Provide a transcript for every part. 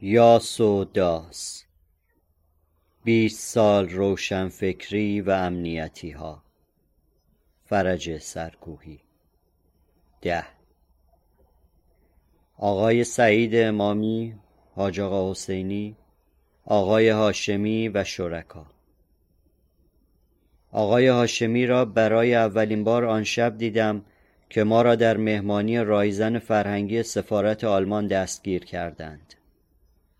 یاس و داس. بیست سال روشنفکری و امنیتی ها فرج سرکوهی. ده. آقای سعید امامی حاج آقا حسینی آقای هاشمی و شرکا. آقای هاشمی را برای اولین بار آن شب دیدم که ما را در مهمانی رایزن فرهنگی سفارت آلمان دستگیر کردند.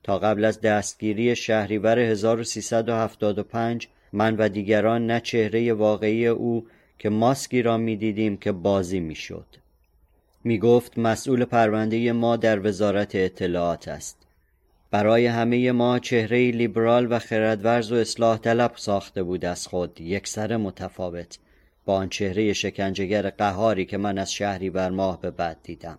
تا قبل از دستگیری شهریور 1375 من و دیگران نه چهره واقعی او که ماسکی را می‌دیدیم که بازی می‌شد. می گفت مسئول پرونده ما در وزارت اطلاعات است. برای همه ما چهره لیبرال و خردورز و اصلاح طلب ساخته بود از خود یک سر متفاوت با آن چهره شکنجهگر قهاری که من از شهری بر ماه به بعد دیدم.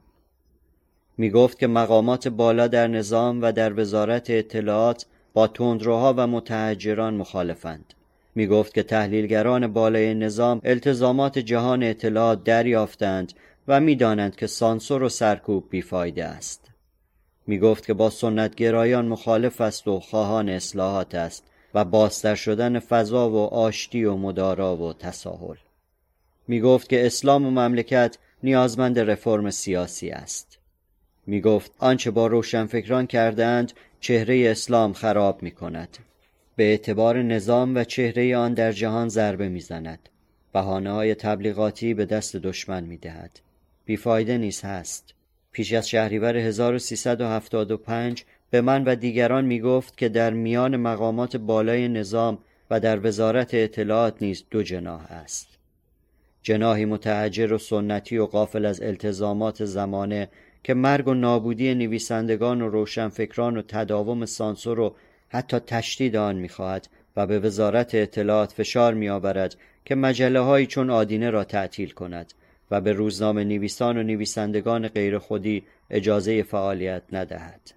می گفت که مقامات بالا در نظام و در وزارت اطلاعات با تندروها و متحجران مخالفند. می گفت که تحلیلگران بالای نظام التزامات جهان اطلاعات دریافتند و می‌دانند که سانسور و سرکوب بیفایده است. می گفت که با سنتگرایان مخالف است و خواهان اصلاحات است و باستر شدن فضا و آشتی و مدارا و تساهل. می گفت که اسلام و مملکت نیازمند رفرم سیاسی است. می گفت آنچه با روشنفکران کردند چهره اسلام خراب می کند. به اعتبار نظام و چهره آن در جهان ضربه می‌زند. بهانه های تبلیغاتی به دست دشمن می دهد. بیفایده نیز هست. پیش از شهریور 1375 به من و دیگران می گفت که در میان مقامات بالای نظام و در وزارت اطلاعات نیز دو جناح است. جناحی متحجر و سنتی و قافل از التزامات زمانه که مرگ و نابودی نویسندگان و روشنفکران و تداوم سانسور و حتی تشدید آن می‌خواهد و به وزارت اطلاعات فشار میآورد که مجله هایی چون آدینه را تعطیل کند و به روزنامه نویسان و نویسندگان غیر خودی اجازه فعالیت ندهد.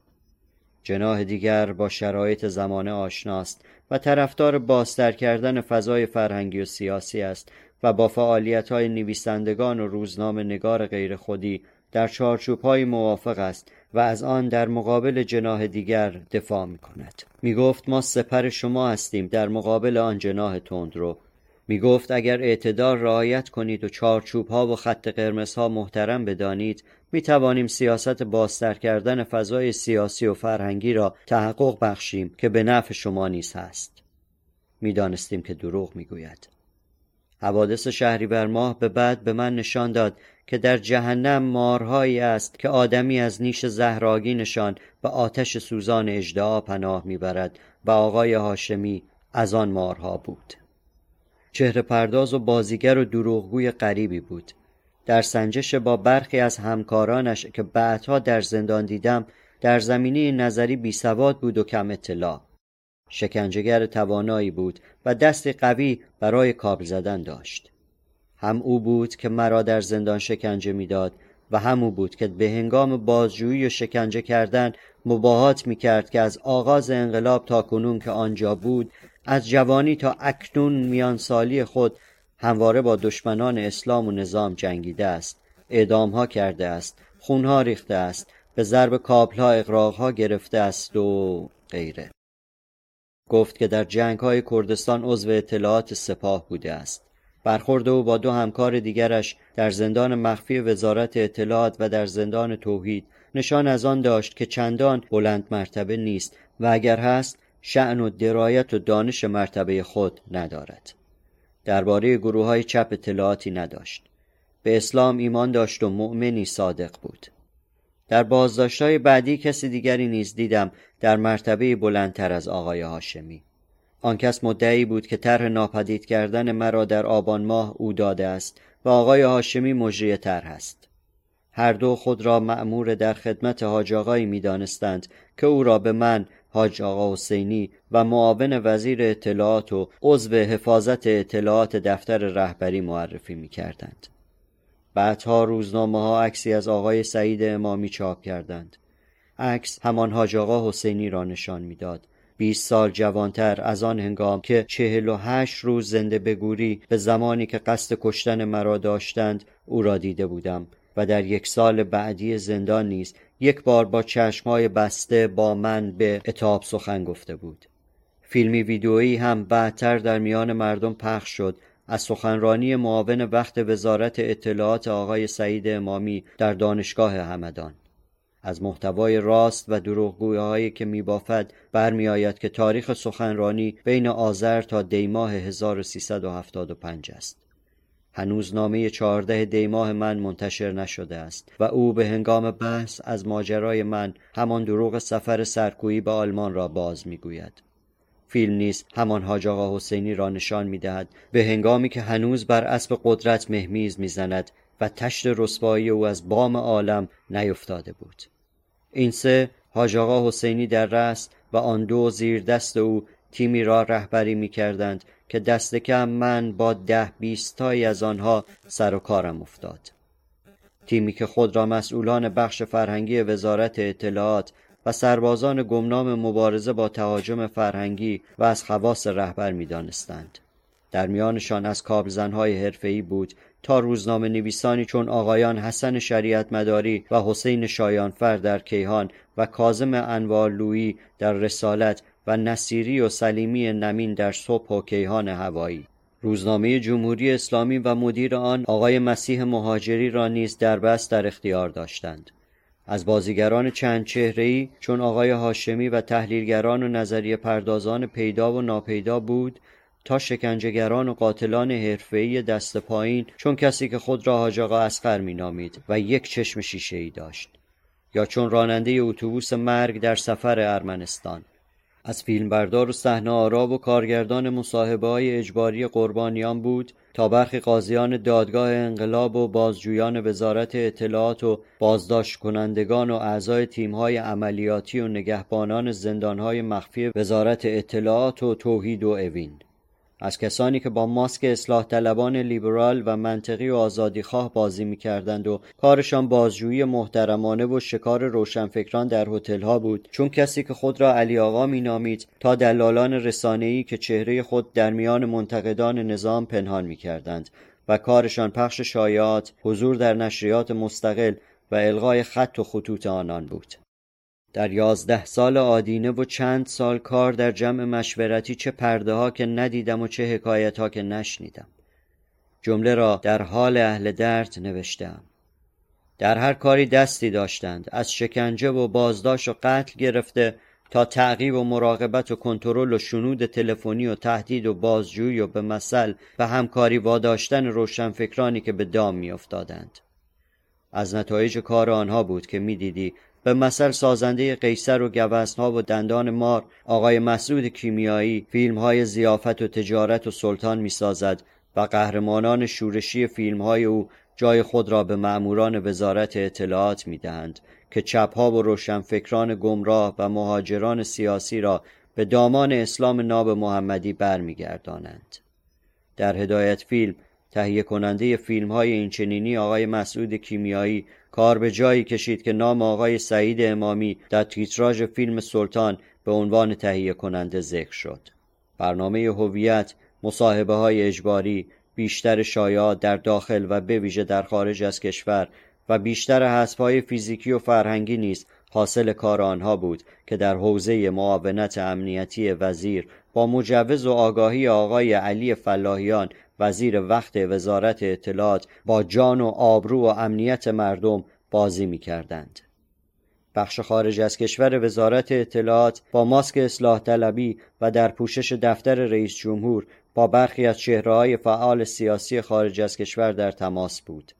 جناح دیگر با شرایط زمانه آشناست و طرفدار بازتر کردن فضای فرهنگی و سیاسی است و با فعالیت های نویسندگان و روزنامه نگار غیر خودی در چارچوب های موافق است و از آن در مقابل جناه دیگر دفاع می کند. می گفت ما سپر شما هستیم در مقابل آن جناه تندرو. می گفت اگر اعتدار رعایت کنید و چارچوب ها و خط قرمز ها محترم بدانید می توانیم سیاست بازتر کردن فضای سیاسی و فرهنگی را تحقق بخشیم که به نفع شما نیز هست. می دانستیم که دروغ می گوید. حوادث بر ماه به بعد به من نشان داد که در جهنم مارهایی است که آدمی از نیش زهراگینشان به آتش سوزان اجدعا پناه می‌برد و آقای هاشمی از آن مارها بود. چهره پرداز و بازیگر و دروغگوی غریبی بود. در سنجش با برخی از همکارانش که بعدها در زندان دیدم در زمینه نظری بی سواد بود و کم اطلاع. شکنجهگر توانایی بود و دست قوی برای کابل زدن داشت. هم او بود که مرا در زندان شکنجه می‌داد و هم او بود که به هنگام بازجویی و شکنجه کردن مباهات می کرد که از آغاز انقلاب تا کنون که آنجا بود از جوانی تا اکنون میان سالی خود همواره با دشمنان اسلام و نظام جنگیده است اعدامها کرده است خونها ریخته است به ضرب کابلها اقراقها گرفته است و غیره. گفت که در جنگ های کردستان عضو اطلاعات سپاه بوده است. برخورد او با دو همکار دیگرش در زندان مخفی وزارت اطلاعات و در زندان توحید. نشان از آن داشت که چندان بلند مرتبه نیست و اگر هست شعن و درایت و دانش مرتبه خود ندارد. درباره گروه های چپ اطلاعاتی نداشت. به اسلام ایمان داشت و مؤمنی صادق بود. در های بعدی کسی دیگری نیز دیدم در مرتبه بلندتر از آقای هاشمی. آن کس مدعی بود که طرح ناپدید کردن مرا در آبان ماه او داده است و آقای هاشمی مجری طرح است هر دو خود را مأمور در خدمت حاج آقایی می دانستند که او را به من حاج آقا حسینی و معاون وزیر اطلاعات و عضو حفاظت اطلاعات دفتر رهبری معرفی می کردند. بعدها روزنامه ها عکسی از آقای سعید امامی چاپ کردند. عکس همان حاج آقا حسینی را نشان می‌داد بیست سال جوانتر از آن هنگام که چهل و هشت روز زنده بگوری به زمانی که قصد کشتن مرا داشتند او را دیده بودم و در یک سال بعدی زندان نیز یک بار با چشمهای بسته با من به اتاب سخن گفته بود. فیلمی ویدئویی هم بعدتر در میان مردم پخش شد. از سخنرانی معاون وقت وزارت اطلاعات آقای سعید امامی در دانشگاه همدان. از محتوای راست و دروغگویی‌هایی که میبافد برمیآید که تاریخ سخنرانی بین آذر تا دیماه 1375 است. هنوز نامه چهارده دیماه من منتشر نشده است و او به هنگام بحث از ماجرای من همان دروغ سفر سرکویی به آلمان را باز می‌گوید. فیلم نیز همان حاج آقا حسینی را نشان می‌دهد به هنگامی که هنوز بر اسب قدرت مهمیز می‌زند و تشت رسوایی او از بام عالم نیفتاده بود. این سه حاج آقا حسینی در رست و آن دو زیر دست او تیمی را رهبری می کردند که دست کم من با ده بیستایی از آنها سر و کارم افتاد تیمی که خود را مسئولان بخش فرهنگی وزارت اطلاعات و سربازان گمنام مبارزه با تهاجم فرهنگی و از خواص رهبر می دانستند. در میانشان از کابلزنهای حرفه‌ای بود تا روزنامه نویسانی چون آقایان حسن شریعت مداری و حسین شایانفر در کیهان و کازم انوارلویی در رسالت و نصیری و سلیمی نمین در صبح و کیهان هوایی. روزنامه جمهوری اسلامی و مدیر آن آقای مسیح مهاجری را نیز در بست در اختیار داشتند. از بازیگران چند چهره‌ای چون آقای هاشمی و تحلیلگران و نظریه پردازان پیدا و ناپیدا بود تا شکنجهگران و قاتلان حرفه‌ای دست پایین چون کسی که خود را حاج آقا اسقر مینامید و یک چشم شیشه‌ای داشت. یا چون راننده اتوبوس مرگ در سفر ارمنستان. از فیلمبردار و صحنه آرا و کارگردان مصاحبه های اجباری قربانیان بود تا برخی قاضیان دادگاه انقلاب و بازجویان وزارت اطلاعات و بازداشت کنندگان و اعضای تیمهای عملیاتی و نگهبانان زندانهای مخفی وزارت اطلاعات و توحید و اوین از کسانی که با ماسک اصلاح طلبان لیبرال و منطقی و آزادیخواه بازی می‌کردند و کارشان بازجویی محترمانه و شکار روشنفکران در هتل‌ها بود. چون کسی که خود را علی آقا مینامید تا دلالان رسانه‌ای که چهره خود در میان منتقدان نظام پنهان می‌کردند و کارشان پخش شایعات حضور در نشریات مستقل و الغای خط و خطوط آنان بود. در یازده سال آدینه و چند سال کار در جمع مشورتی چه پرده ها که ندیدم و چه حکایت ها که نشنیدم. جمله را در حال اهل درد نوشتم در هر کاری دستی داشتند از شکنجه و بازداشت و قتل گرفته تا تعقیب و مراقبت و کنترل و شنود تلفنی و تهدید و بازجویی و به مثل و همکاری واداشتن روشنفکرانی که به دام میافتادند. از نتایج کار آنها بود که می‌دیدی به مثل سازنده قیصر و گوزنها و دندان مار آقای مسعود کیمیایی فیلم های زیافت و تجارت و سلطان می سازد و قهرمانان شورشی فیلم های او جای خود را به مأموران وزارت اطلاعات می دهند که چپها و روشنفکران گمراه و مهاجران سیاسی را به دامان اسلام ناب محمدی برمیگردانند. در هدایت فیلم تهیه کننده فیلم های اینچنینی آقای مسعود کیمیایی کار به جایی کشید که نام آقای سعید امامی در تیتراژ فیلم سلطان به عنوان تهیه کننده ذکر شد. برنامه هویت، مصاحبه های اجباری، بیشتر شایعات در داخل و به ویژه در خارج از کشور و بیشتر های فیزیکی و فرهنگی نیز حاصل کار آنها بود که در حوزه معاونت امنیتی وزیر با مجوز و آگاهی آقای علی فلاحیان وزیر وقت وزارت اطلاعات با جان و آبرو و امنیت مردم بازی می کردند. بخش خارج از کشور وزارت اطلاعات با ماسک اصلاح طلبی و در پوشش دفتر رئیس جمهور با برخی از چهرههای فعال سیاسی خارج از کشور در تماس بود.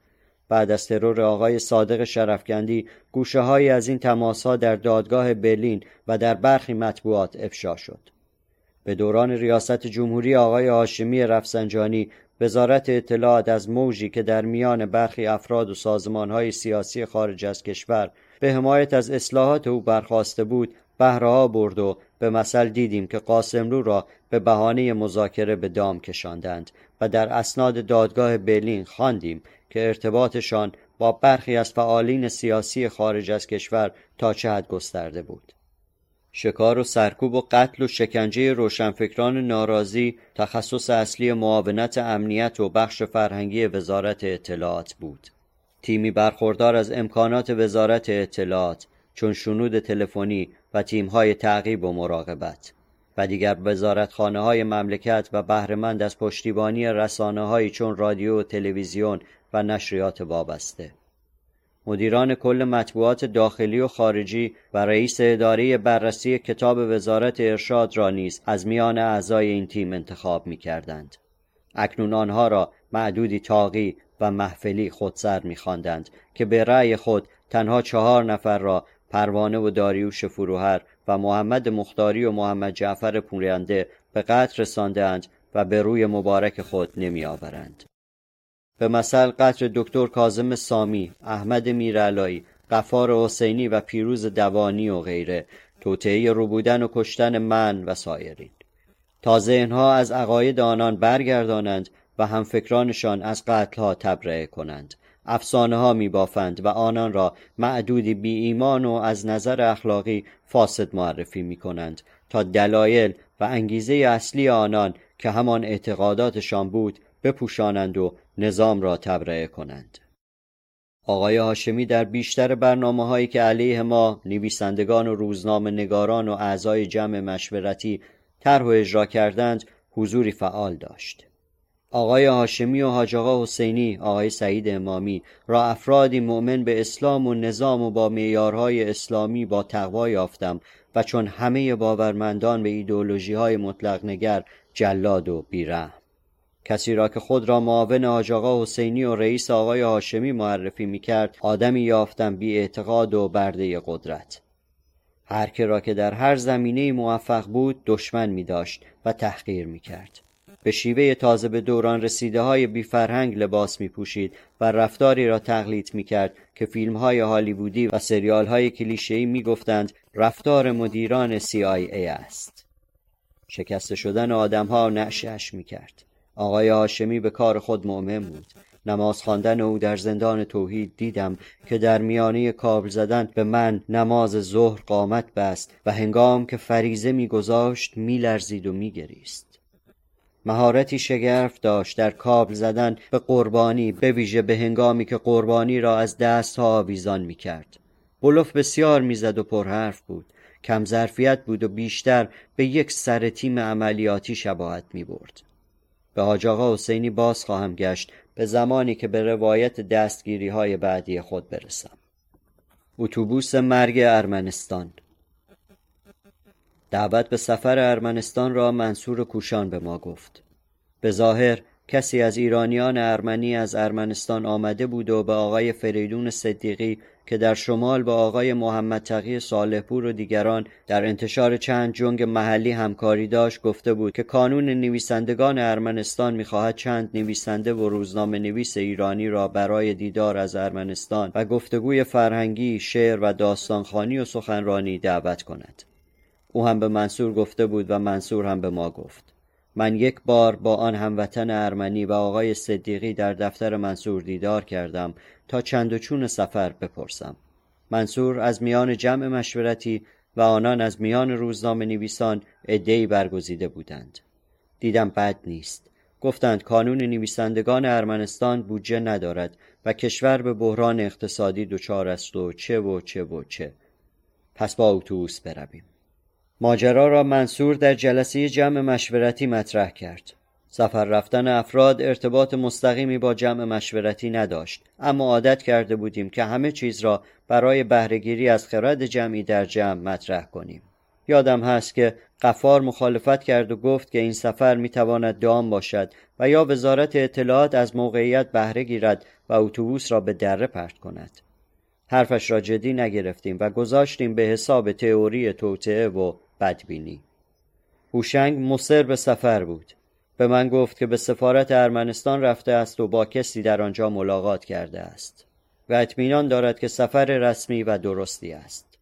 بعد از ترور آقای صادق شرفکندی گوشه های از این تماس ها در دادگاه برلین و در برخی مطبوعات افشا شد. به دوران ریاست جمهوری آقای هاشمی رفسنجانی وزارت اطلاعات از موجی که در میان برخی افراد و سازمانهای سیاسی خارج از کشور به حمایت از اصلاحات او برخواسته بود بهرهها برد و به مثل دیدیم که قاسملو را به بهانه مذاکره به دام کشاندند و در اسناد دادگاه برلین خواندیم که ارتباطشان با برخی از فعالین سیاسی خارج از کشور تا چه حد گسترده بود. شکار و سرکوب و قتل و شکنجه روشنفکران ناراضی تخصص اصلی معاونت امنیت و بخش فرهنگی وزارت اطلاعات بود. تیمی برخوردار از امکانات وزارت اطلاعات چون شنود تلفنی و تیمهای تعقیب و مراقبت و دیگر وزارتخانه های مملکت و بهرهمند از پشتیبانی رسانه چون رادیو و تلویزیون و نشریات وابسته مدیران کل مطبوعات داخلی و خارجی و رئیس اداره بررسی کتاب وزارت ارشاد را نیز از میان اعضای این تیم انتخاب می کردند. اکنون آنها را معدودی تاقی و محفلی خودسر می خواندند که به رأی خود تنها چهار نفر را پروانه و داریوش فروهر و محمد مختاری و محمد جعفر پورنده به قتل رساندند و به روی مبارک خود نمی آورند. به مثل قتل دکتر کازم سامی، احمد میرعلایی، قفار حسینی و پیروز دوانی و غیره. توطعه روبودن و کشتن من و سایرین. تا ذهنها از عقاید آنان برگردانند و همفکرانشان از قتلها تبرئه کنند. افسانه ها می بافند و آنان را معدودی بی ایمان و از نظر اخلاقی فاسد معرفی می کنند تا دلایل و انگیزه اصلی آنان که همان اعتقاداتشان بود بپوشانند و نظام را تبرئه کنند. آقای هاشمی در بیشتر برنامه هایی که علیه ما نویسندگان و روزنامه نگاران و اعضای جمع مشورتی طرح و اجرا کردند حضوری فعال داشت. آقای هاشمی و حاج آقا حسینی آقای سعید امامی را افرادی مؤمن به اسلام و نظام و با معیارهای اسلامی با تقوا یافتم و چون همه باورمندان به ایدئولوژی های مطلق نگر جلاد و بیرحم. کسی را که خود را معاون حاج آقا حسینی و رئیس آقای هاشمی معرفی می کرد آدمی یافتم بی اعتقاد و برده قدرت. هر که را که در هر زمینه موفق بود دشمن می داشت و تحقیر می کرد به شیوه تازه به دوران رسیده های بی فرهنگ لباس می پوشید و رفتاری را تقلید می کرد که فیلم های هالیوودی و سریال های کلیشه‌ای می گفتند رفتار مدیران CIA است. شکسته شدن آدم ها نشش می کرد آقای هاشمی به کار خود مؤمن بود. نماز خواندن او در زندان توحید دیدم که در میانه کابل زدن به من نماز ظهر قامت بست و هنگام که فریزه میگذاشت میلرزید و میگریست. مهارتی شگرف داشت در کابل زدن به قربانی به ویژه به هنگامی که قربانی را از دستها آویزان می‌کرد. بلوف بسیار می‌زد و پرحرف بود. کم ظرفیت بود و بیشتر به یک سر تیم عملیاتی شباهت می برد. به حاج آقا حسینی باز خواهم گشت به زمانی که به روایت دستگیری های بعدی خود برسم. اتوبوس مرگ ارمنستان. دعوت به سفر ارمنستان را منصور کوشان به ما گفت. به ظاهر کسی از ایرانیان ارمنی از ارمنستان آمده بود و به آقای فریدون صدیقی که در شمال با آقای محمد تقی صالحپور و دیگران در انتشار چند جنگ محلی همکاری داشت گفته بود که کانون نویسندگان ارمنستان می‌خواهد چند نویسنده و روزنامه نویس ایرانی را برای دیدار از ارمنستان و گفتگوی فرهنگی، شعر و داستانخانی و سخنرانی دعوت کند. او هم به منصور گفته بود و منصور هم به ما گفت. من یک بار با آن هموطن ارمنی و آقای صدیقی در دفتر منصور دیدار کردم تا چند و چون سفر بپرسم. منصور از میان جمع مشورتی و آنان از میان روزنامه نویسان عدهای برگزیده بودند. دیدم بد نیست. گفتند کانون نویسندگان ارمنستان بودجه ندارد و کشور به بحران اقتصادی دچار است و چه و چه و چه. پس با اتوبوس برویم. ماجرا را منصور در جلسه جمع مشورتی مطرح کرد. سفر رفتن افراد ارتباط مستقیمی با جمع مشورتی نداشت. اما عادت کرده بودیم که همه چیز را برای بهرهگیری از خرد جمعی در جمع مطرح کنیم. یادم هست که قفار مخالفت کرد و گفت که این سفر می‌تواند دام باشد و یا وزارت اطلاعات از موقعیت بهره گیرد و اتوبوس را به دره پرت کند. حرفش را جدی نگرفتیم و گذاشتیم به حساب تئوری توطعه و بدبینی. هوشنگ مصر به سفر بود. به من گفت که به سفارت ارمنستان رفته است و با کسی در آنجا ملاقات کرده است و اطمینان دارد که سفر رسمی و درستی است.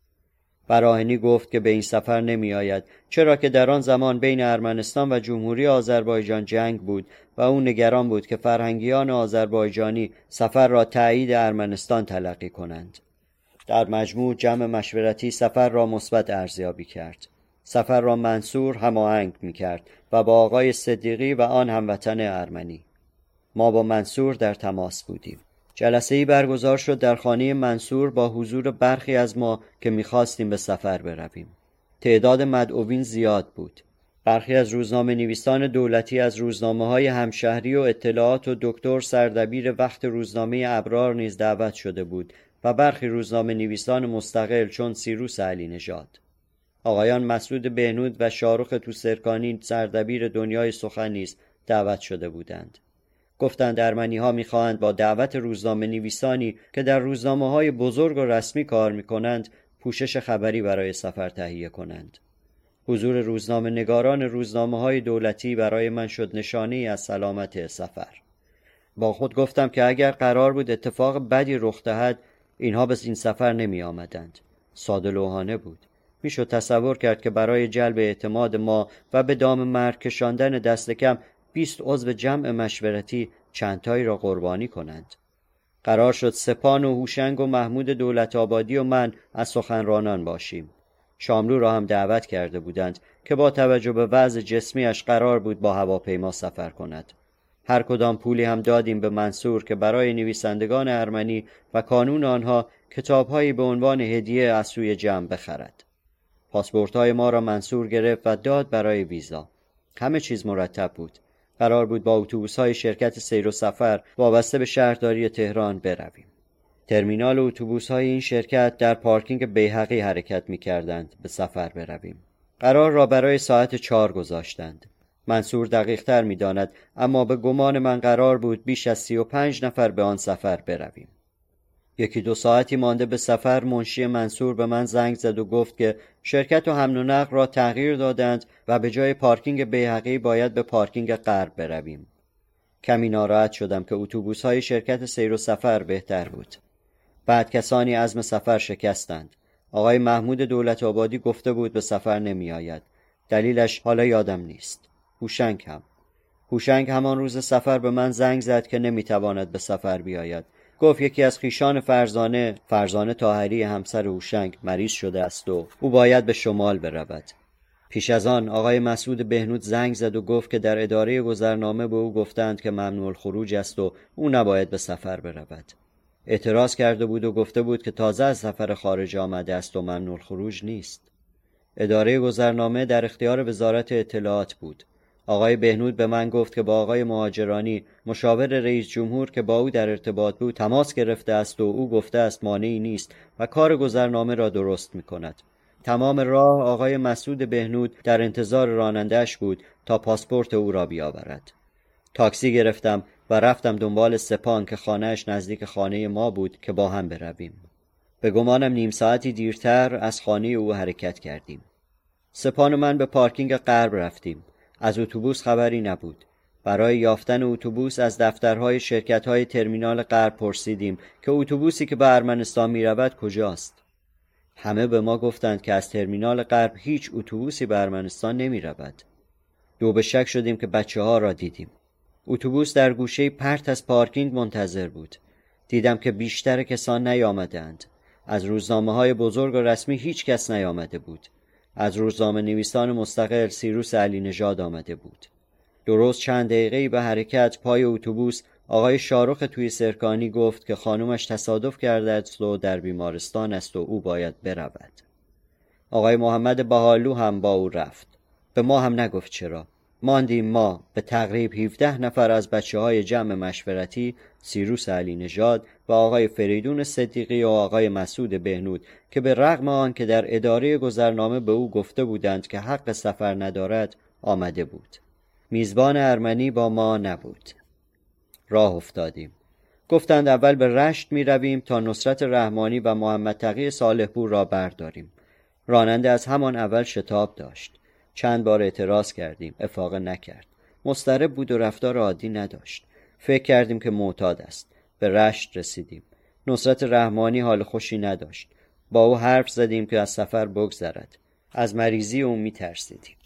براهنی گفت که به این سفر نمی آید چرا که در آن زمان بین ارمنستان و جمهوری آذربایجان جنگ بود و او نگران بود که فرهنگیان آذربایجانی سفر را تایید ارمنستان تلقی کنند. در مجموع جمع مشورتی سفر را مثبت ارزیابی کرد. سفر را منصور هماهنگ می کرد و با آقای صدیقی و آن هموطن ارمنی ما با منصور در تماس بودیم جلسه ای برگزار شد در خانه منصور با حضور برخی از ما که می‌خواستیم به سفر برویم. تعداد مدعوین زیاد بود. برخی از روزنامه نویسان دولتی از روزنامه های همشهری و اطلاعات و دکتر سردبیر وقت روزنامه ابرار نیز دعوت شده بود و برخی روزنامه نویسان مستقل چون سیروس علی نژاد. آقایان مسعود بهنود و شاروخ توسرکانی سردبیر دنیای سخن نیز دعوت شده بودند. گفتند ارمنی ها می‌خواهند با دعوت روزنامه نویسانی که در روزنامه های بزرگ و رسمی کار می کنند پوشش خبری برای سفر تهیه کنند. حضور روزنامه نگاران روزنامه های دولتی برای من شد نشانه از سلامت سفر. با خود گفتم که اگر قرار بود اتفاق بدی رخ دهد اینها به این سفر نمی آمدند. ساده لوحانه بود. می‌شد تصور کرد که برای جلب اعتماد ما و به دام مرگ کشاندن دست کم بیست عضو جمع مشورتی چندتایی را قربانی کنند. قرار شد سپان و هوشنگ و محمود دولت آبادی و من از سخنرانان باشیم. شاملو را هم دعوت کرده بودند که با توجه به وضع جسمیش قرار بود با هواپیما سفر کند. هر کدام پولی هم دادیم به منصور که برای نویسندگان ارمنی و کانون آنها کتابهایی به عنوان هدیه از سوی جمع بخرد. پاسپورت های ما را منصور گرفت و داد برای ویزا. همه چیز مرتب بود. قرار بود با اتوبوس های شرکت سیر و سفر وابسته به شهرداری تهران برویم. ترمینال اتوبوس های این شرکت در پارکینگ بیحقی حرکت می کردند به سفر برویم. قرار را برای ساعت چهار گذاشتند. منصور دقیق تر می داند اما به گمان من قرار بود بیش از سی و پنج نفر به آن سفر برویم. یکی دو ساعتی مانده به سفر منشی منصور به من زنگ زد و گفت که شرکت و حمل و نقل را تغییر دادند و به جای پارکینگ بیحقی باید به پارکینگ غرب برویم. کمی ناراحت شدم که اتوبوس های شرکت سیر و سفر بهتر بود. بعد کسانی عزم سفر شکستند. آقای محمود دولت آبادی گفته بود به سفر نمی آید. دلیلش حالا یادم نیست. هوشنگ هم. هوشنگ همان روز سفر به من زنگ زد که نمی‌تواند به سفر بیاید. گفت یکی از خیشان فرزانه فرزانه تاهری همسر هوشنگ مریض شده است و او باید به شمال برود. پیش از آن آقای مسعود بهنود زنگ زد و گفت که در اداره گذرنامه به او گفتند که ممنوع الخروج است و او نباید به سفر برود. اعتراض کرده بود و گفته بود که تازه از سفر خارج آمده است و ممنوع خروج نیست. اداره گذرنامه در اختیار وزارت اطلاعات بود. آقای بهنود به من گفت که با آقای مهاجرانی مشاور رئیس جمهور که با او در ارتباط بود تماس گرفته است و او گفته است مانعی نیست و کار گذرنامه را درست می کند. تمام راه آقای مسعود بهنود در انتظار رانندهش بود تا پاسپورت او را بیاورد. تاکسی گرفتم و رفتم دنبال سپان که خانهش نزدیک خانه ما بود که با هم برویم. به گمانم نیم ساعتی دیرتر از خانه او حرکت کردیم. سپان و من به پارکینگ غرب رفتیم. از اتوبوس خبری نبود. برای یافتن اتوبوس از دفترهای شرکتهای ترمینال غرب پرسیدیم که اتوبوسی که به ارمنستان می رود کجاست. همه به ما گفتند که از ترمینال غرب هیچ اتوبوسی به ارمنستان نمی رود. دو به شک شدیم که بچه ها را دیدیم. اتوبوس در گوشه پرت از پارکینگ منتظر بود. دیدم که بیشتر کسان نیامدند. از روزنامه های بزرگ و رسمی هیچ کس نیامده بود. از روزنامه نویسان مستقل سیروس علی نژاد آمده بود. درست چند دقیقه به حرکت پای اتوبوس آقای شاروخ توی سرکانی گفت که خانومش تصادف کرده است و در بیمارستان است و او باید برود. آقای محمد بهالو هم با او رفت. به ما هم نگفت چرا. ماندیم ما به تقریب 17 نفر از بچه های جمع مشورتی سیروس علی نژاد و آقای فریدون صدیقی و آقای مسعود بهنود که به رغم آن که در اداره گذرنامه به او گفته بودند که حق سفر ندارد آمده بود. میزبان ارمنی با ما نبود. راه افتادیم. گفتند اول به رشت می رویم تا نصرت رحمانی و محمد تقی صالحپور را برداریم. راننده از همان اول شتاب داشت. چند بار اعتراض کردیم. افاقه نکرد. مسترب بود و رفتار عادی نداشت. فکر کردیم که معتاد است. به رشت رسیدیم. نصرت رحمانی حال خوشی نداشت. با او حرف زدیم که از سفر بگذرد. از مریضی او میترسیدیم.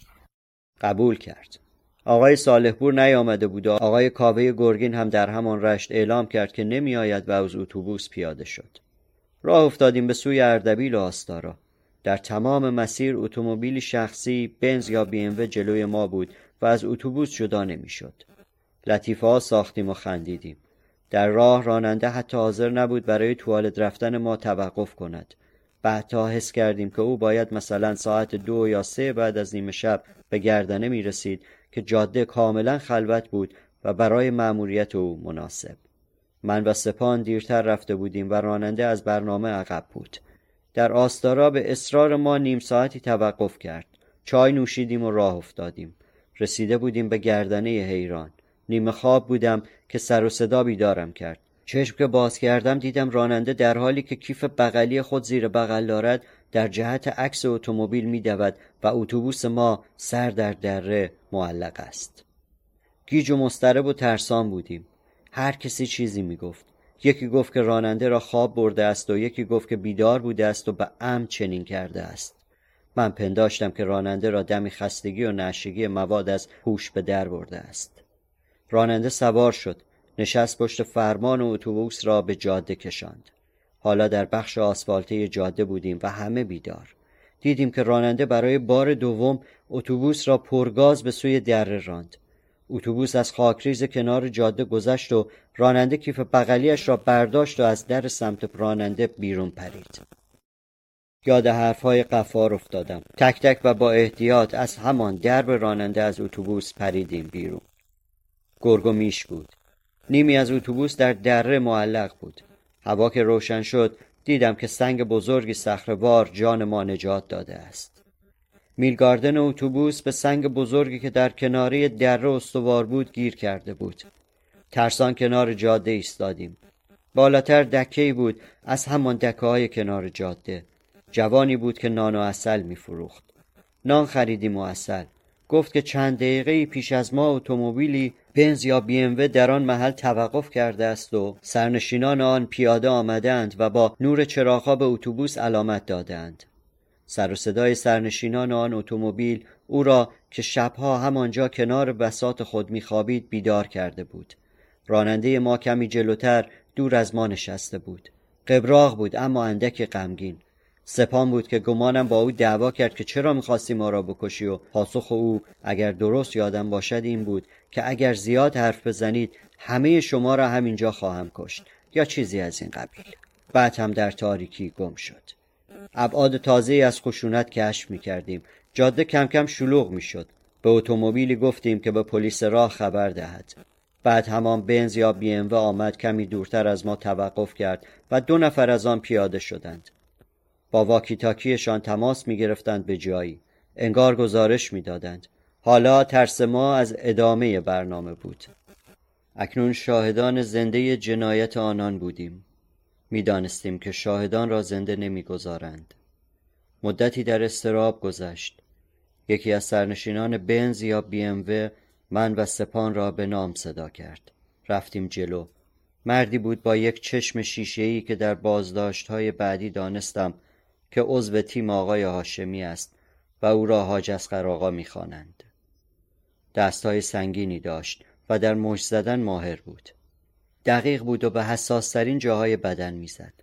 قبول کرد. آقای صالحپور نیامده بود و آقای کاوه گرگین هم در همان رشت اعلام کرد که نمیآید و از اتوبوس پیاده شد. راه افتادیم به سوی اردبیل و آستارا. در تمام مسیر اتومبیلی شخصی بنز یا بی ام جلوی ما بود و از اتوبوس جدا نمی‌شد. لطیفه ها ساختیم و خندیدیم. در راه راننده حتی حاضر نبود برای توالت رفتن ما توقف کند بعدها حس کردیم که او باید مثلا ساعت دو یا سه بعد از نیمه شب به گردنه می رسید که جاده کاملا خلوت بود و برای مأموریت او مناسب من و سپان دیرتر رفته بودیم و راننده از برنامه عقب بود در آستارا به اصرار ما نیم ساعتی توقف کرد. چای نوشیدیم و راه افتادیم. رسیده بودیم به گردنه حیران. نیمه خواب بودم که سر و صدا بیدارم کرد. چشم که باز کردم دیدم راننده در حالی که کیف بغلی خود زیر بغل دارد در جهت عکس اتومبیل میدود و اتوبوس ما سر در دره معلق است. گیج و مضطرب و ترسان بودیم. هر کسی چیزی می‌گفت. یکی گفت که راننده را خواب برده است و یکی گفت که بیدار بوده است و به ام چنین کرده است. من پنداشتم که راننده را دمی خستگی و نشگی مواد از هوش به در برده است. راننده سوار شد. نشست پشت فرمان و اتوبوس را به جاده کشاند. حالا در بخش آسفالته جاده بودیم و همه بیدار. دیدیم که راننده برای بار دوم اتوبوس را پرگاز به سوی دره راند. اتوبوس از خاکریز کنار جاده گذشت و راننده کیف بغلیش را برداشت و از در سمت راننده بیرون پرید. یاد حرفهای قفار افتادم. تک تک و با احتیاط از همان درب راننده از اتوبوس پریدیم بیرون. گرگ و میش بود. نیمی از اتوبوس در دره معلق بود. هوا که روشن شد دیدم که سنگ بزرگی صخرهوار جان ما نجات داده است. میلگاردن اتوبوس به سنگ بزرگی که در کناری دره استوار بود گیر کرده بود. ترسان کنار جاده ایستادیم. بالاتر دکه بود از همان دکه های کنار جاده. جوانی بود که نان و اصل میفروخت. نان خریدیم و اصل گفت که چند دقیقه پیش از ما اتومبیلی بنز یا بی ام در آن محل توقف کرده است و سرنشینان آن پیاده آمدند و با نور چراغها به اتوبوس علامت دادند. سر و صدای سرنشینان آن اتومبیل او را که شبها همانجا کنار بسات خود میخوابید بیدار کرده بود. راننده ما کمی جلوتر دور از ما نشسته بود. قبراغ بود اما اندک غمگین. سپان بود که گمانم با او دعوا کرد که چرا می‌خواستی ما را بکشی و پاسخ او اگر درست یادم باشد این بود که اگر زیاد حرف بزنید همه شما را همینجا خواهم کشت یا چیزی از این قبیل. بعد هم در تاریکی گم شد. ابعاد تازه از خشونت کشف می کردیم جاده کم کم شلوغ می شد به اتومبیلی گفتیم که به پلیس راه خبر دهد. بعد همان بنز یا بی ام آمد کمی دورتر از ما توقف کرد و دو نفر از آن پیاده شدند. با واکیتاکیشان تماس می گرفتند به جایی. انگار گزارش می دادند. حالا ترس ما از ادامه برنامه بود. اکنون شاهدان زنده جنایت آنان بودیم. می‌دانستیم که شاهدان را زنده نمی‌گذارند. مدتی در استراب گذشت. یکی از سرنشینان بنز یا بی ام من و سپان را به نام صدا کرد. رفتیم جلو. مردی بود با یک چشم شیشه‌ای که در بازداشت های بعدی دانستم که عضو تیم آقای هاشمی است و او را حاج اسقر آقا می‌خوانند. دستهای سنگینی داشت و در مش زدن ماهر بود. دقیق بود و به حساسترین جاهای بدن می‌زد.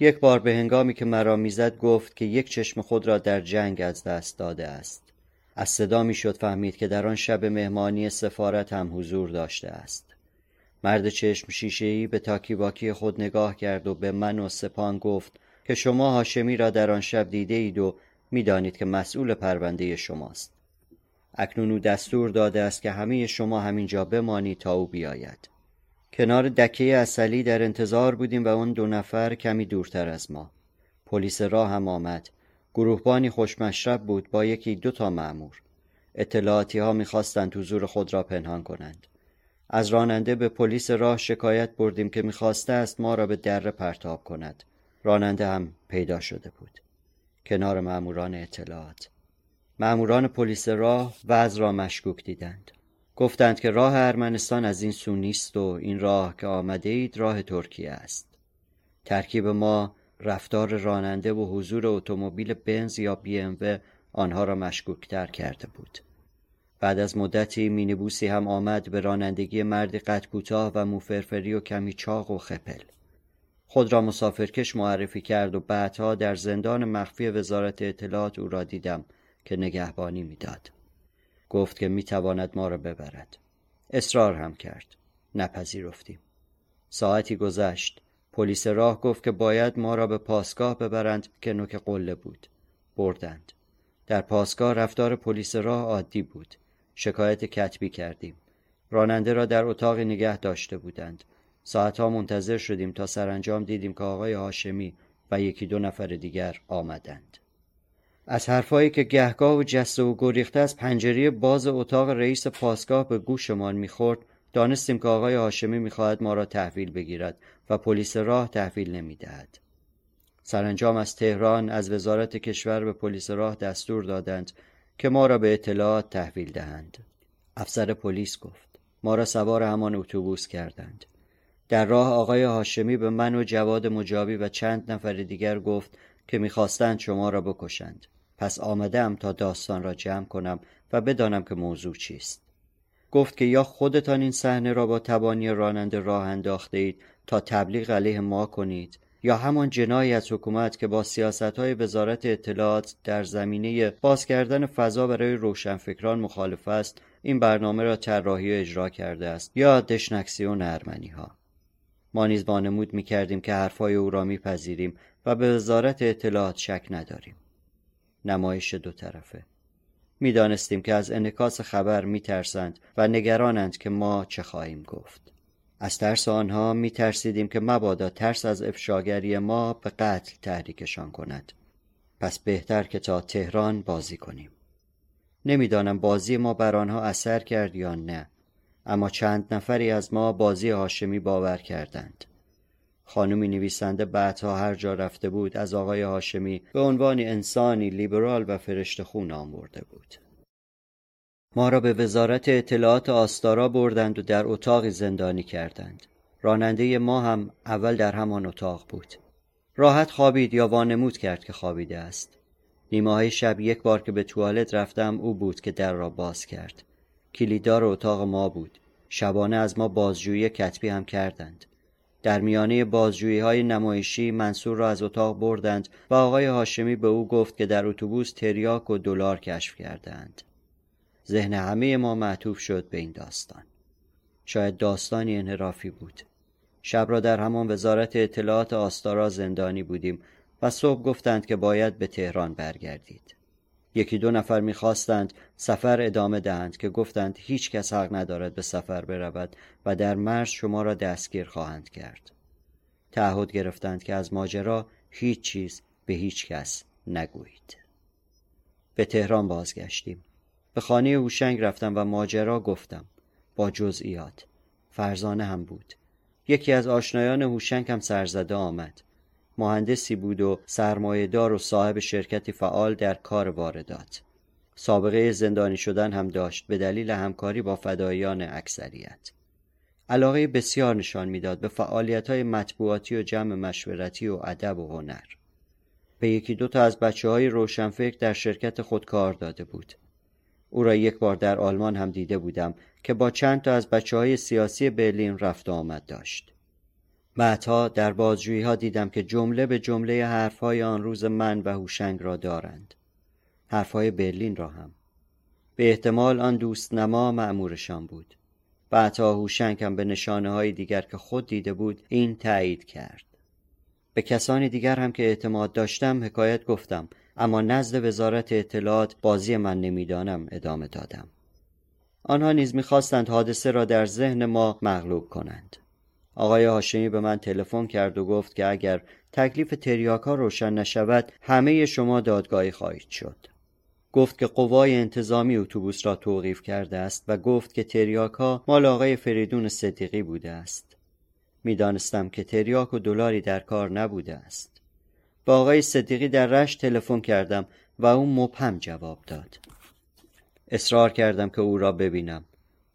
یک بار به هنگامی که مرا می‌زد گفت که یک چشم خود را در جنگ از دست داده است. از صدا می‌شد فهمید که در آن شب مهمانی سفارت هم حضور داشته است. مرد چشم شیشهای به تاکیواکی خود نگاه کرد و به من و سپان گفت که شما هاشمی را در آن شب دیده اید و می‌دانید که مسئول پرونده شماست. اکنون او دستور داده است که همه شما همینجا بمانید تا او بیاید. کنار دکه اصلی در انتظار بودیم و اون دو نفر کمی دورتر از ما. پلیس راه هم آمد. گروهبانی خوشمشرب بود با یکی دو تا معمور اطلاعاتی ها می‌خواستند حضور خود را پنهان کنند. از راننده به پلیس راه شکایت بردیم که می‌خواسته است ما را به دره پرتاب کند. راننده هم پیدا شده بود. کنار ماموران اطلاعات. ماموران پلیس راه وضع را مشکوک دیدند. گفتند که راه ارمنستان از این سو نیست و این راه که آمده اید راه ترکیه است. ترکیب ما رفتار راننده و حضور اتومبیل بنز یا بی ام آنها را مشکوکتر کرده بود. بعد از مدتی مینیبوسی هم آمد به رانندگی مردی قد کوتاه و موفرفری و کمی چاق و خپل. خود را مسافرکش معرفی کرد و بعدها در زندان مخفی وزارت اطلاعات او را دیدم که نگهبانی می‌داد. گفت که می‌تواند ما را ببرد. اصرار هم کرد. نپذیرفتیم. ساعتی گذشت. پلیس راه گفت که باید ما را به پاسگاه ببرند که نوک قله بود. بردند. در پاسگاه رفتار پلیس راه عادی بود. شکایت کتبی کردیم. راننده را در اتاق نگه داشته بودند. ساعتها منتظر شدیم تا سرانجام دیدیم که آقای هاشمی و یکی دو نفر دیگر آمدند. از حرفایی که گهگاه و جسته و گریخته از پنجره باز اتاق رئیس پاسگاه به گوشمان می‌خورد دانستیم که آقای هاشمی می‌خواهد ما را تحویل بگیرد و پلیس راه تحویل نمی‌دهد. سرانجام از تهران از وزارت کشور به پلیس راه دستور دادند که ما را به اطلاعات تحویل دهند. افسر پلیس گفت ما را سوار همان اتوبوس کردند. در راه آقای هاشمی به من و جواد مجابی و چند نفر دیگر گفت که می‌خواستند شما را بکشند. پس آمدم تا داستان را جمع کنم و بدانم که موضوع چیست. گفت که یا خودتان این صحنه را با تبانی راننده راه انداخته اید تا تبلیغ علیه ما کنید یا همان جنایی از حکومت که با سیاست های وزارت اطلاعات در زمینه باز کردن فضا برای روشنفکران مخالف است این برنامه را طراحی و اجرا کرده است یا دشنکسیون ارمنی ها ما نیز وانمود می کردیم که حرفهای او را میپذیریم و به وزارت اطلاعات شک نداریم. نمایش دو طرفه. می‌دانستیم که از انکاس خبر میترسند و نگرانند که ما چه خواهیم گفت. از ترس آنها می ترسیدیم که مبادا ترس از افشاگری ما به قتل تحریکشان کند. پس بهتر که تا تهران بازی کنیم. نمی‌دانم بازی ما بر آنها اثر کرد یا نه اما چند نفری از ما بازی هاشمی باور کردند. خانمی نویسنده بعدها هر جا رفته بود از آقای هاشمی به عنوان انسانی لیبرال و فرشت خون نام برده بود. ما را به وزارت اطلاعات آستارا بردند و در اتاقی زندانی کردند. راننده ما هم اول در همان اتاق بود. راحت خوابید یا وانمود کرد که خوابیده است. نیمه شب یک بار که به توالت رفتم او بود که در را باز کرد. کلیددار اتاق ما بود. شبانه از ما بازجویی کتبی هم کردند. در میانه بازجویی های نمایشی منصور را از اتاق بردند و آقای هاشمی به او گفت که در اتوبوس تریاک و دلار کشف کردند. ذهن همه ما معطوف شد به این داستان. شاید داستانی انحرافی بود. شب را در همان وزارت اطلاعات آستارا زندانی بودیم و صبح گفتند که باید به تهران برگردید. یکی دو نفر می‌خواستند سفر ادامه دهند که گفتند هیچ کس حق ندارد به سفر برود و در مرز شما را دستگیر خواهند کرد. تعهد گرفتند که از ماجرا هیچ چیز به هیچ کس نگویید. به تهران بازگشتیم. به خانه هوشنگ رفتم و ماجرا گفتم. با جزئیات. فرزانه هم بود. یکی از آشنایان هوشنگ هم سرزده آمد. مهندسی بود و سرمایهدار و صاحب شرکتی فعال در کار واردات. سابقه زندانی شدن هم داشت به دلیل همکاری با فداییان اکثریت. علاقه بسیار نشان می‌داد به فعالیت های مطبوعاتی و جمع مشورتی و ادب و هنر. به یکی دو تا از بچه های روشنفکر در شرکت خود کار داده بود. او را یک بار در آلمان هم دیده بودم که با چند تا از بچه های سیاسی برلین رفت آمد داشت. بعدها در بازجویی ها دیدم که جمله به جمله حرفهای آن روز من و هوشنگ را دارند. حرفهای برلین را هم. به احتمال آن دوست نما معمورشان بود بعدها هوشنگ هم به نشانه های دیگر که خود دیده بود این تایید کرد. به کسانی دیگر هم که اعتماد داشتم حکایت گفتم اما نزد وزارت اطلاعات بازی من نمی‌دانم ادامه دادم. آنها نیز می‌خواستند حادثه را در ذهن ما مغلوب کنند. آقای هاشمی به من تلفن کرد و گفت که اگر تکلیف تریاکا روشن نشود همه شما دادگاهی خواهید شد. گفت که قوای انتظامی اتوبوس را توقیف کرده است و گفت که تریاکا مال آقای فریدون صدیقی بوده است. می‌دانستم که تریاک و دلاری در کار نبوده است. با آقای صدیقی در رشت تلفن کردم و او مبهم جواب داد. اصرار کردم که او را ببینم.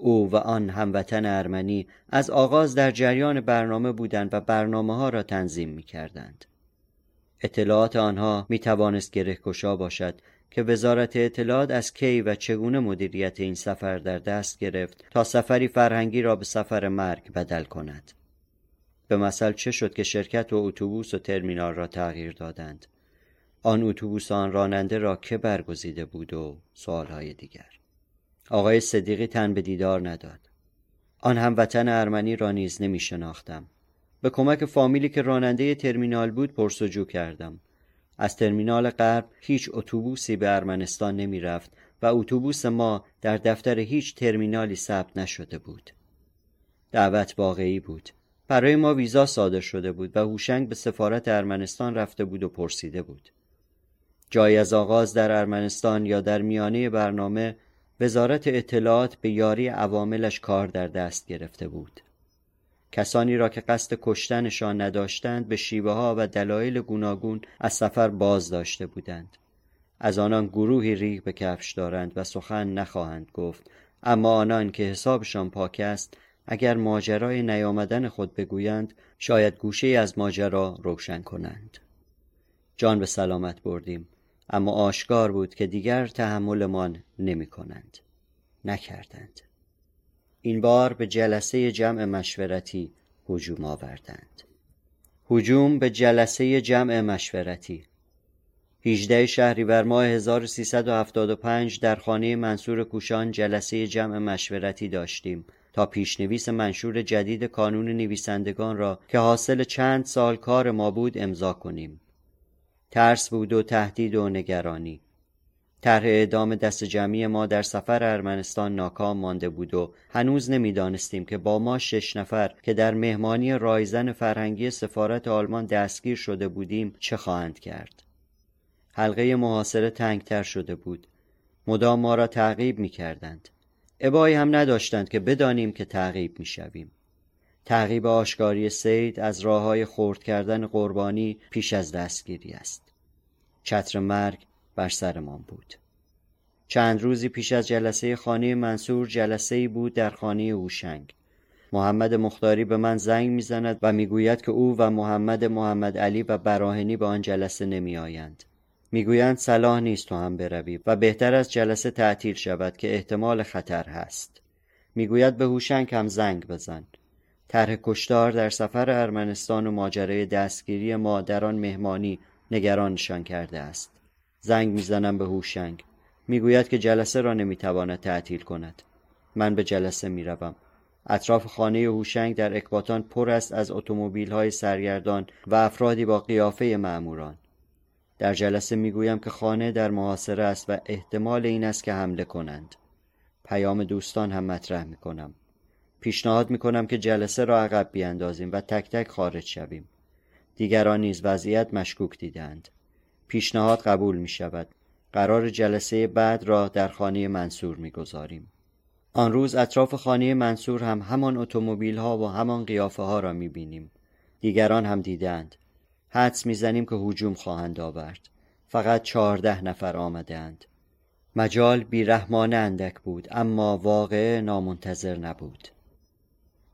او و آن هموطن ارمنی از آغاز در جریان برنامه بودند و برنامه ها را تنظیم می کردند. اطلاعات آنها می توانست گره کشا باشد که وزارت اطلاعات از کی و چگونه مدیریت این سفر در دست گرفت تا سفری فرهنگی را به سفر مرگ بدل کند. به مثل چه شد که شرکت و اتوبوس و ترمینال را تغییر دادند آن اتوبوس آن راننده را که برگزیده بود و سوالهای دیگر آقای صدیقی تن به دیدار نداد. آن هموطن ارمنی را نیز نمی شناختم به کمک فامیلی که راننده ترمینال بود پرسجو کردم. از ترمینال غرب هیچ اتوبوسی به ارمنستان نمی رفت و اتوبوس ما در دفتر هیچ ترمینالی ثبت نشده بود. دعوت واقعی بود. برای ما ویزا صادر شده بود و هوشنگ به سفارت ارمنستان رفته بود و پرسیده بود. جای از آغاز در ارمنستان یا در میانه برنامه وزارت اطلاعات به یاری عواملش کار در دست گرفته بود. کسانی را که قصد کشتنشان نداشتند به شیوه ها و دلایل گوناگون از سفر باز داشته بودند. از آنان گروهی ریگ به کفش دارند و سخن نخواهند گفت اما آنان که حسابشان پاک است اگر ماجرای نیامدن خود بگویند شاید گوشه از ماجرا روشن کنند. جان به سلامت بردیم. اما آشکار بود که دیگر تحملمان نمی کنند نکردند. این بار به جلسه جمع مشورتی هجوم آوردند. هجوم به جلسه جمع مشورتی. 18 شهریور ماه 1375 در خانه منصور کوشان جلسه جمع مشورتی داشتیم تا پیشنویس منشور جدید کانون نویسندگان را که حاصل چند سال کار ما بود امضا کنیم. ترس بود و تهدید و نگرانی. طرح اعدام دست جمعی ما در سفر ارمنستان ناکام مانده بود و هنوز نمی‌دانستیم که با ما شش نفر که در مهمانی رایزن فرهنگی سفارت آلمان دستگیر شده بودیم چه خواهند کرد. حلقه محاصره تنگتر شده بود. مدام ما را تعقیب می کردند ابایی هم نداشتند که بدانیم که تعقیب می شویم. تعقیب آشکاری سید از راه های خورد کردن قربانی پیش از دستگیری است. چتر مرگ بر سرمان بود. چند روزی پیش از جلسه خانه منصور جلسه ای بود در خانه اوشنگ. محمد مختاری به من زنگ می‌زند و می‌گوید که او و محمد محمد علی و براهنی به آن جلسه نمی آیند. می‌گویند صلاح نیست تو هم بروی و بهتر از جلسه تعطیل شود که احتمال خطر هست می‌گوید به هوشنگ هم زنگ بزن طرح کشتار در سفر ارمنستان و ماجرای دستگیری ما در آن مهمانی نگرانشان کرده است. زنگ می‌زنم به هوشنگ. می‌گوید که جلسه را نمی‌تواند تعطیل کند. من به جلسه می‌روم. اطراف خانه هوشنگ در اکباتان پر است از اتومبیل های سرگردان و افرادی با قیافه معموران در جلسه می‌گویم که خانه در محاصره است و احتمال این است که حمله کنند. پیام دوستان هم مطرح می‌کنم. پیشنهاد می‌کنم که جلسه را عقب بیاندازیم و تک تک خارج شویم. دیگران نیز وضعیت مشکوک دیدند پیشنهاد قبول می شود قرار جلسه بعد را در خانه منصور می‌گذاریم. آن روز اطراف خانه منصور هم همان اتومبیل ها و همان قیافه ها را می بینیم. دیگران هم دیدند حدس می‌زنیم که هجوم خواهند آورد. فقط چهارده نفر آمدند مجال بیرحمانه اندک بود اما واقع نامنتظر نبود.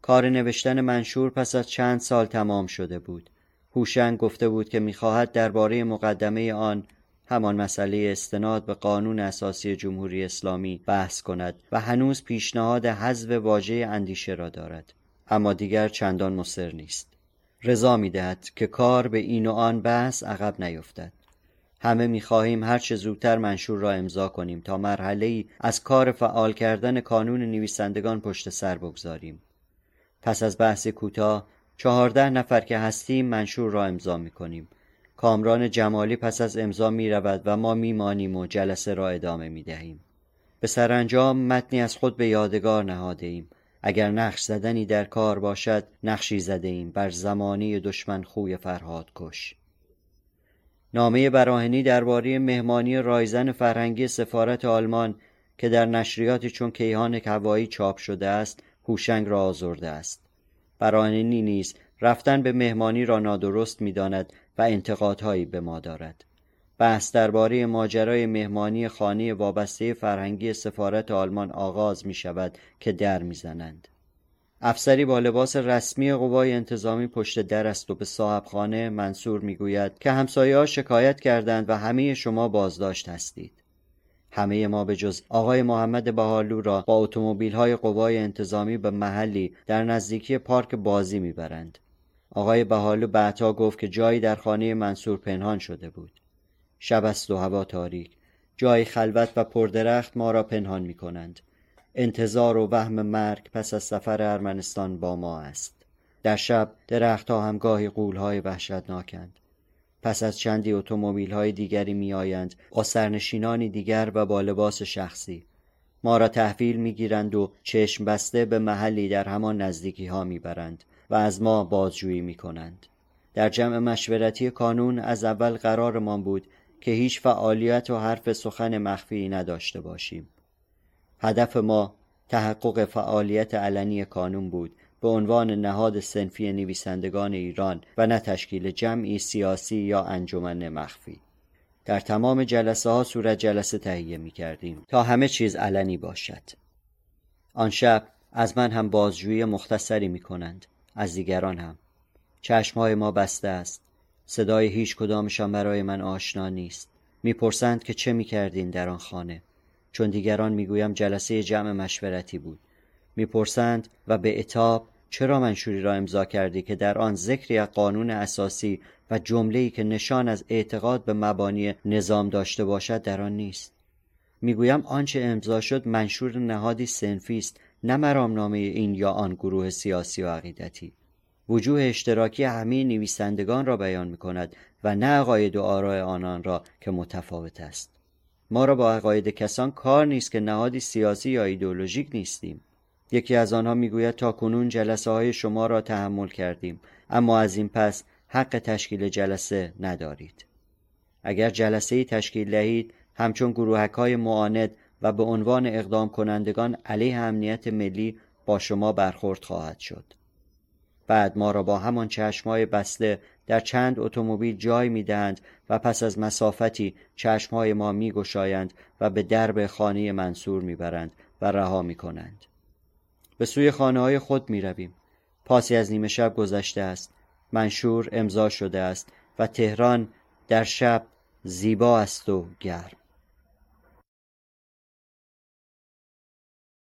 کار نوشتن منشور پس از چند سال تمام شده بود. هوشنگ گفته بود که می‌خواهد درباره مقدمه آن همان مسئله استناد به قانون اساسی جمهوری اسلامی بحث کند و هنوز پیشنهاد حذف واژه اندیشه را دارد. اما دیگر چندان مصر نیست. رضا می‌دهد که کار به این و آن بحث عقب نیفتد. همه می‌خواهیم هر چه زودتر منشور را امضا کنیم تا مرحله ای از کار فعال کردن کانون نویسندگان پشت سر بگذاریم. پس از بحث کوتاه چهارده نفر که هستیم منشور را امضا می‌کنیم. کامران جمالی پس از امضا می رود و ما میمانیم و جلسه را ادامه می دهیم. به سرانجام متنی از خود به یادگار نهاده ایم. اگر نقش زدنی در کار باشد نقشی زده ایم بر زمانی دشمن خوی فرهاد کش. نامه براهنی درباره مهمانی رایزن فرهنگی سفارت آلمان که در نشریاتی چون کیهان هوایی چاپ شده است هوشنگ را آزرده است براهنی نیز رفتن به مهمانی را نادرست می‌داند و انتقادهایی به ما دارد بحث درباره ماجرای مهمانی خانه وابسته فرهنگی سفارت آلمان آغاز می شود که در می‌زنند. افسری با لباس رسمی قوای انتظامی پشت در است و به صاحب خانه منصور می‌گوید که همسایه ها شکایت کردند و همه شما بازداشت هستید. همه ما به جز آقای محمد بهالو را با اتومبیل های قوای انتظامی به محلی در نزدیکی پارک بازی می‌برند. آقای بهالو بعدها گفت که جایی در خانه منصور پنهان شده بود. شب است و هوا تاریک جای خلوت و پردرخت ما را پنهان می کنند انتظار و وهم مرگ پس از سفر ارمنستان با ما است در شب درختها هم گاهی قولهای وحشتناکند پس از چندی اتومبیل های دیگری میآیند با سرنشینانی دیگر و با لباس شخصی ما را تحویل می‌گیرند و چشم بسته به محلی در همان نزدیکی ها می‌برند و از ما بازجویی می کنند. در جمع مشورتی کانون از اول قرارمان بود که هیچ فعالیت و حرف سخن مخفی نداشته باشیم. هدف ما تحقق فعالیت علنی کانون بود به عنوان نهاد سنفی نویسندگان ایران و نه تشکیل جمعی سیاسی یا انجمن مخفی. در تمام جلسه ها صورت جلسه تهیه می کردیم تا همه چیز علنی باشد. آن شب از من هم بازجویی مختصری می کنند. از دیگران هم. چشمهای ما بسته است. صدای هیچ کدامشان برای من آشنا نیست. می‌پرسند که چه می‌کردین در آن خانه. چون دیگران می‌گویم جلسه جمع مشورتی بود. می‌پرسند و به اتاب چرا منشوری را امضا کردی که در آن ذکری از قانون اساسی و جمله‌ای که نشان از اعتقاد به مبانی نظام داشته باشد در آن نیست؟ می‌گویم آنچه امضا شد منشور نهادی سنفی است نه مرامنامه این یا آن گروه سیاسی و عقیدتی. وجوه اشتراکی همه نویسندگان را بیان می کند و نه عقاید و آراء آنان را که متفاوت است. ما را با عقاید کسان کار نیست که نهادی سیاسی یا ایدولوژیک نیستیم. یکی از آنها می‌گوید تا کنون جلسه های شما را تحمل کردیم اما از این پس حق تشکیل جلسه ندارید. اگر جلسه تشکیل دهید همچون گروهک های معاند و به عنوان اقدام کنندگان علیه امنیت ملی با شما برخورد خواهد شد. بعد ما را با همان چشمهای بسته در چند اتومبیل جای می‌دهند و پس از مسافتی چشمهای ما میگشایند و به درب خانه منصور می‌برند و رها می‌کنند. به سوی خانه های خود می رویم. پاسی از نیمه شب گذشته است. منشور امضا شده است و تهران در شب زیبا است و گرم.